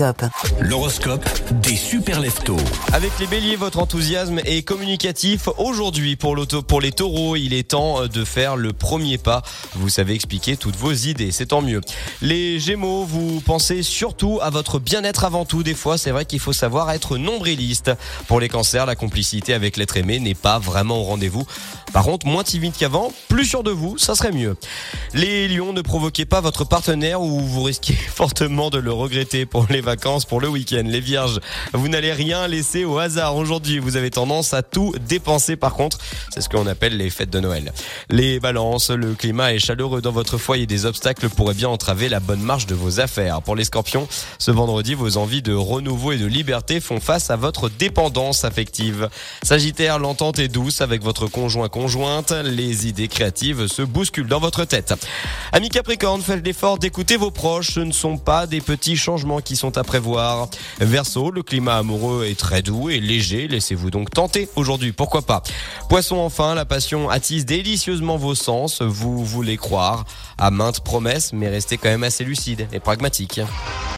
l'horoscope. L'horoscope des super leftos. Avec les béliers, votre enthousiasme est communicatif. Aujourd'hui, pour, l'auto- pour les taureaux, il est temps de faire le premier pas. Vous savez expliquer toutes vos idées, c'est tant mieux. Les gémeaux, vous pensez surtout à votre bien-être avant tout. Des fois, c'est vrai qu'il faut savoir être nombriliste. Pour les cancers, la complicité avec l'être aimé n'est pas vraiment au rendez-vous. Par contre, moins timide qu'avant, plus sûr de vous, ça serait mieux. Les lions, ne provoquez pas votre partenaire ou vous risquez fortement de le regretter pour les vacances, pour le week-end. Les vierges, vous n'allez rien laisser au hasard aujourd'hui. Vous avez tendance à tout dépenser par contre. C'est ce qu'on appelle les fêtes de Noël. Les balances, le climat est chaleureux dans votre foyer. Des obstacles pourraient bien entraver la bonne marche de vos affaires. Pour les scorpions, ce vendredi, vos envies de renouveau et de liberté font face à votre dépendance affective. Sagittaire, l'entente est douce avec votre conjoint conjointe. Les idées créatives se bousculent dans votre tête. Amis Capricorne, faites l'effort d'écouter vos proches. Ce ne sont pas des petits changements qui sont à prévoir. Verseau, le climat amoureux est très doux et léger. Laissez-vous donc tenter aujourd'hui. Pourquoi pas? Poisson, enfin, la passion attise délicieusement vos sens. Vous voulez croire à maintes promesses, mais restez quand même assez lucide et pragmatique.